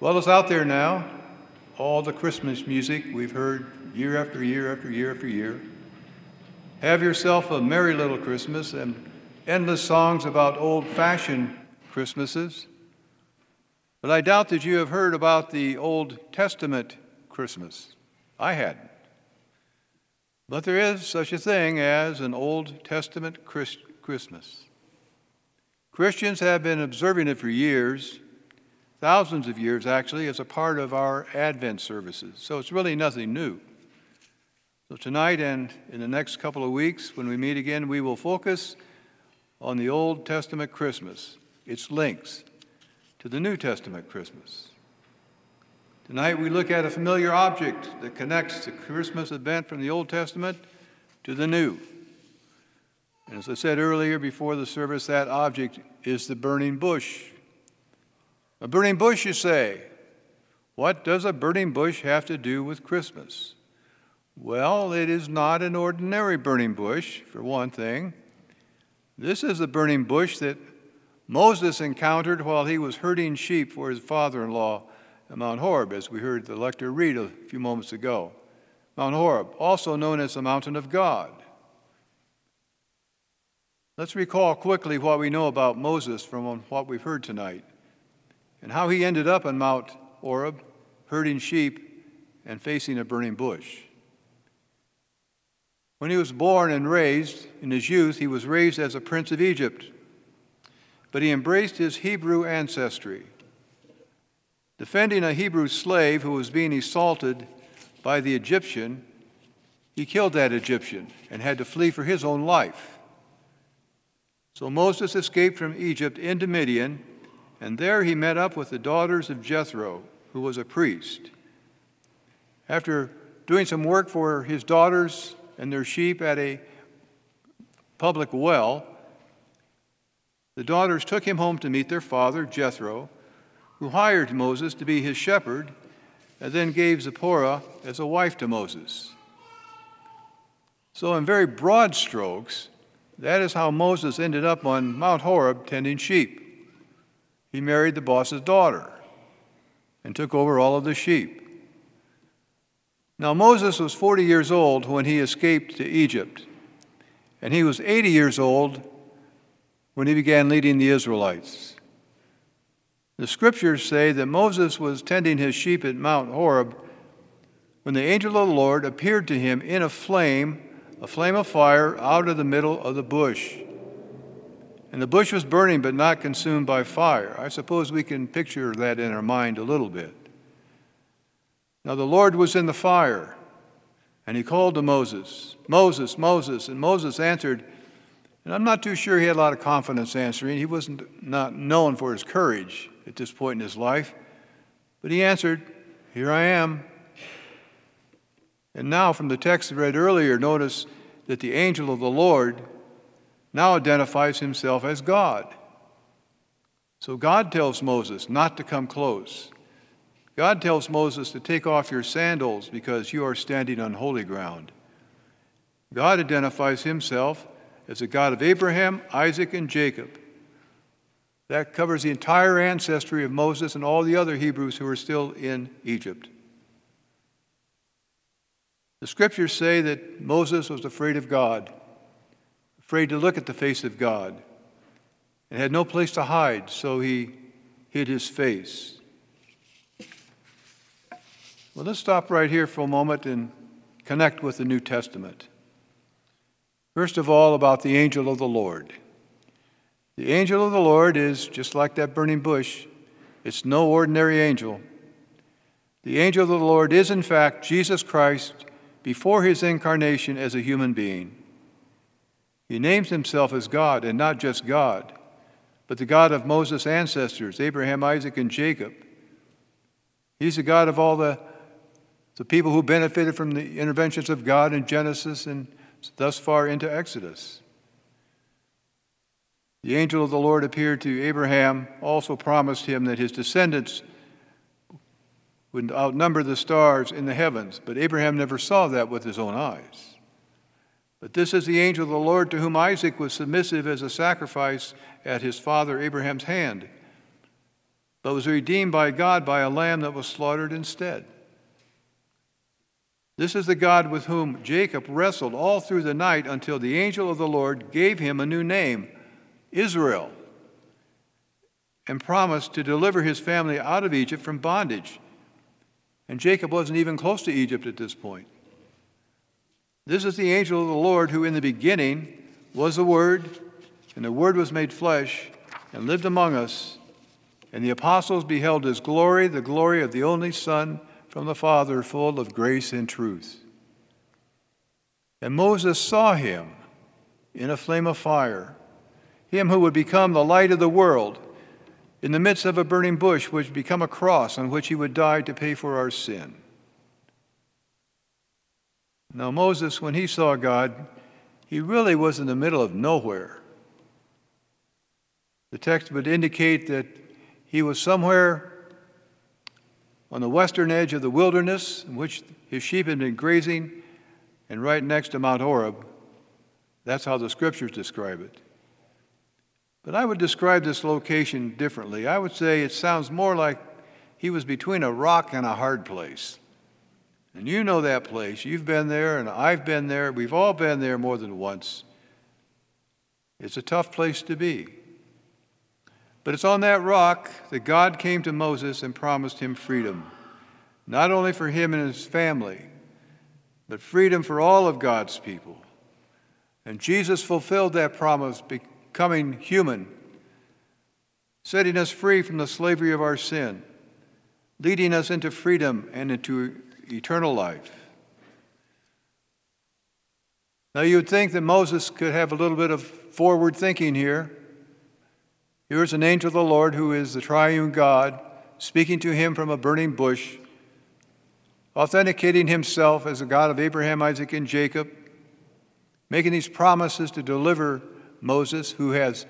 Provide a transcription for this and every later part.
Well, it's out there now. All the Christmas music we've heard year after year after year after year. Have yourself a merry little Christmas and endless songs about old fashioned Christmases. But I doubt that you have heard about the Old Testament Christmas. I hadn't. But there is such a thing as an Old Testament Christ- Christmas. Christians have been observing it for years, thousands of years actually, as a part of our Advent services. So it's really nothing new. So tonight and in the next couple of weeks, when we meet again, we will focus on the Old Testament Christmas, its links to the New Testament Christmas. Tonight we look at a familiar object that connects the Christmas event from the Old Testament to the New. And as I said earlier before the service, that object is the burning bush. A burning bush, you say. What does a burning bush have to do with Christmas? Well, it is not an ordinary burning bush, for one thing. This is the burning bush that Moses encountered while he was herding sheep for his father in law at Mount Horeb, as we heard the lector read a few moments ago. Mount Horeb, also known as the mountain of God. Let's recall quickly what we know about Moses from what we've heard tonight and how he ended up on Mount Horeb, herding sheep and facing a burning bush. When he was born and raised in his youth, he was raised as a prince of Egypt, but he embraced his Hebrew ancestry. Defending a Hebrew slave who was being assaulted by the Egyptian, he killed that Egyptian and had to flee for his own life. So Moses escaped from Egypt into Midian, and there he met up with the daughters of Jethro, who was a priest. After doing some work for his daughters and their sheep at a public well, the daughters took him home to meet their father, Jethro, who hired Moses to be his shepherd and then gave Zipporah as a wife to Moses. So, in very broad strokes, that is how Moses ended up on Mount Horeb tending sheep. He married the boss's daughter and took over all of the sheep. Now, Moses was 40 years old when he escaped to Egypt, and he was 80 years old when he began leading the Israelites. The scriptures say that Moses was tending his sheep at Mount Horeb when the angel of the Lord appeared to him in a flame, a flame of fire, out of the middle of the bush. And the bush was burning but not consumed by fire. I suppose we can picture that in our mind a little bit. Now the Lord was in the fire, and he called to Moses, Moses, Moses. And Moses answered, and I'm not too sure he had a lot of confidence answering. He wasn't not known for his courage at this point in his life. But he answered, Here I am. And now, from the text read earlier, notice that the angel of the Lord now identifies himself as God. So God tells Moses not to come close. God tells Moses to take off your sandals because you are standing on holy ground. God identifies himself as the God of Abraham, Isaac, and Jacob. That covers the entire ancestry of Moses and all the other Hebrews who are still in Egypt. The scriptures say that Moses was afraid of God, afraid to look at the face of God, and had no place to hide, so he hid his face. Well, let's stop right here for a moment and connect with the New Testament. First of all, about the angel of the Lord. The angel of the Lord is just like that burning bush, it's no ordinary angel. The angel of the Lord is, in fact, Jesus Christ before his incarnation as a human being. He names himself as God, and not just God, but the God of Moses' ancestors, Abraham, Isaac, and Jacob. He's the God of all the, the people who benefited from the interventions of God in Genesis and thus far into Exodus. The angel of the Lord appeared to Abraham, also promised him that his descendants would outnumber the stars in the heavens, but Abraham never saw that with his own eyes. But this is the angel of the Lord to whom Isaac was submissive as a sacrifice at his father Abraham's hand. but was redeemed by God by a lamb that was slaughtered instead. This is the God with whom Jacob wrestled all through the night until the angel of the Lord gave him a new name, Israel, and promised to deliver his family out of Egypt from bondage. And Jacob wasn't even close to Egypt at this point. This is the angel of the Lord who, in the beginning, was the Word, and the Word was made flesh and lived among us. And the apostles beheld his glory, the glory of the only Son from the Father, full of grace and truth. And Moses saw him in a flame of fire, him who would become the light of the world, in the midst of a burning bush, which would become a cross on which he would die to pay for our sin. Now, Moses, when he saw God, he really was in the middle of nowhere. The text would indicate that he was somewhere on the western edge of the wilderness in which his sheep had been grazing and right next to Mount Horeb. That's how the scriptures describe it. But I would describe this location differently. I would say it sounds more like he was between a rock and a hard place. And you know that place. You've been there, and I've been there. We've all been there more than once. It's a tough place to be. But it's on that rock that God came to Moses and promised him freedom, not only for him and his family, but freedom for all of God's people. And Jesus fulfilled that promise, becoming human, setting us free from the slavery of our sin, leading us into freedom and into eternal life. Now, you would think that Moses could have a little bit of forward thinking here. Here's an angel of the Lord who is the triune God speaking to him from a burning bush, authenticating himself as the God of Abraham, Isaac, and Jacob, making these promises to deliver Moses, who has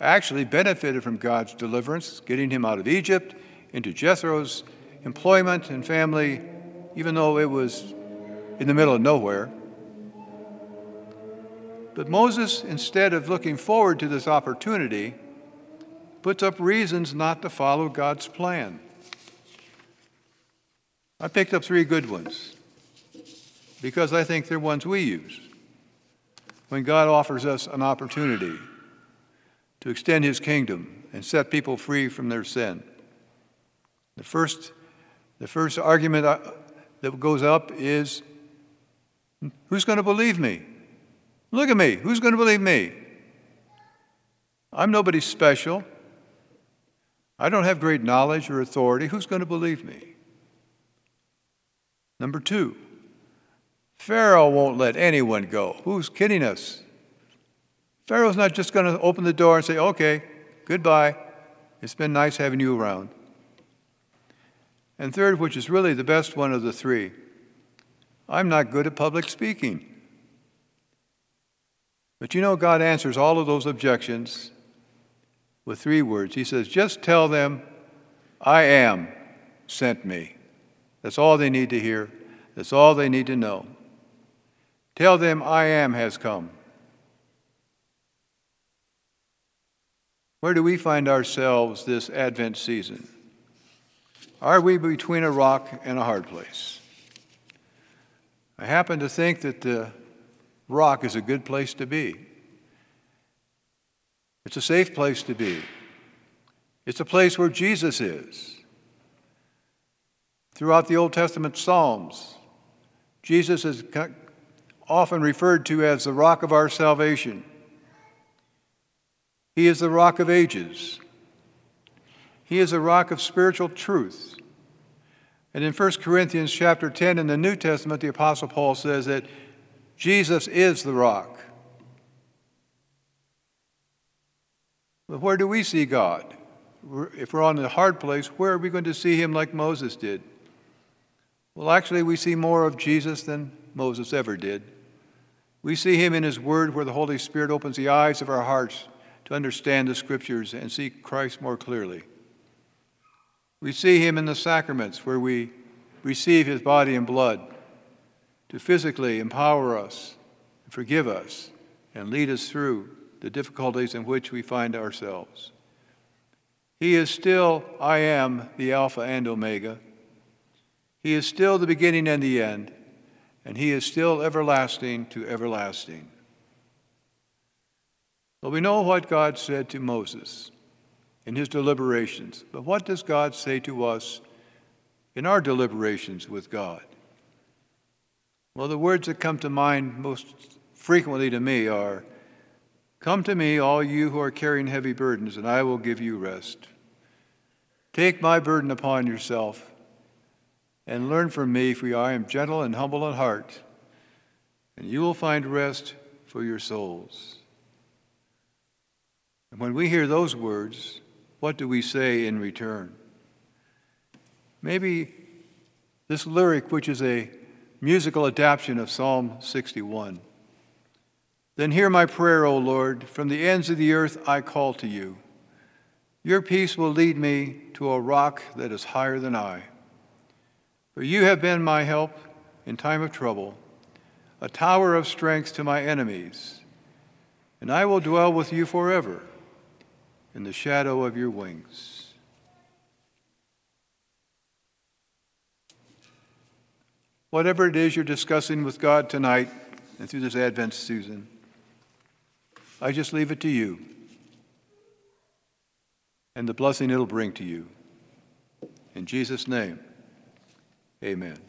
actually benefited from God's deliverance, getting him out of Egypt into Jethro's employment and family even though it was in the middle of nowhere. But Moses, instead of looking forward to this opportunity, puts up reasons not to follow God's plan. I picked up three good ones because I think they're ones we use when God offers us an opportunity to extend his kingdom and set people free from their sin. The first, the first argument that goes up is who's going to believe me? Look at me. Who's going to believe me? I'm nobody special. I don't have great knowledge or authority. Who's going to believe me? Number two, Pharaoh won't let anyone go. Who's kidding us? Pharaoh's not just going to open the door and say, okay, goodbye. It's been nice having you around. And third, which is really the best one of the three, I'm not good at public speaking. But you know, God answers all of those objections with three words. He says, Just tell them, I am sent me. That's all they need to hear. That's all they need to know. Tell them, I am has come. Where do we find ourselves this Advent season? Are we between a rock and a hard place? I happen to think that the rock is a good place to be. It's a safe place to be. It's a place where Jesus is. Throughout the Old Testament Psalms, Jesus is often referred to as the rock of our salvation. He is the rock of ages. He is a rock of spiritual truth. And in 1 Corinthians chapter 10 in the New Testament, the Apostle Paul says that Jesus is the rock. But where do we see God? If we're on the hard place, where are we going to see him like Moses did? Well, actually, we see more of Jesus than Moses ever did. We see him in his word where the Holy Spirit opens the eyes of our hearts to understand the scriptures and see Christ more clearly. We see him in the sacraments where we receive his body and blood to physically empower us, forgive us, and lead us through the difficulties in which we find ourselves. He is still, I am the Alpha and Omega. He is still the beginning and the end, and He is still everlasting to everlasting. Well, we know what God said to Moses in his deliberations, but what does God say to us in our deliberations with God? Well, the words that come to mind most frequently to me are Come to me, all you who are carrying heavy burdens, and I will give you rest. Take my burden upon yourself and learn from me, for I am gentle and humble in heart, and you will find rest for your souls. And when we hear those words, what do we say in return? Maybe this lyric, which is a musical adaptation of Psalm 61. Then hear my prayer, O Lord. From the ends of the earth I call to you. Your peace will lead me to a rock that is higher than I. For you have been my help in time of trouble, a tower of strength to my enemies. And I will dwell with you forever in the shadow of your wings. Whatever it is you're discussing with God tonight and through this Advent season, I just leave it to you and the blessing it'll bring to you. In Jesus' name, amen.